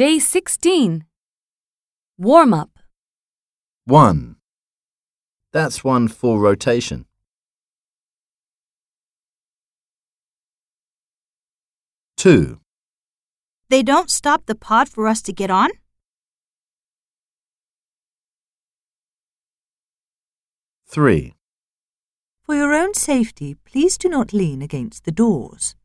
Day 16. Warm up. 1. That's one full rotation. 2. They don't stop the pod for us to get on? 3. For your own safety, please do not lean against the doors.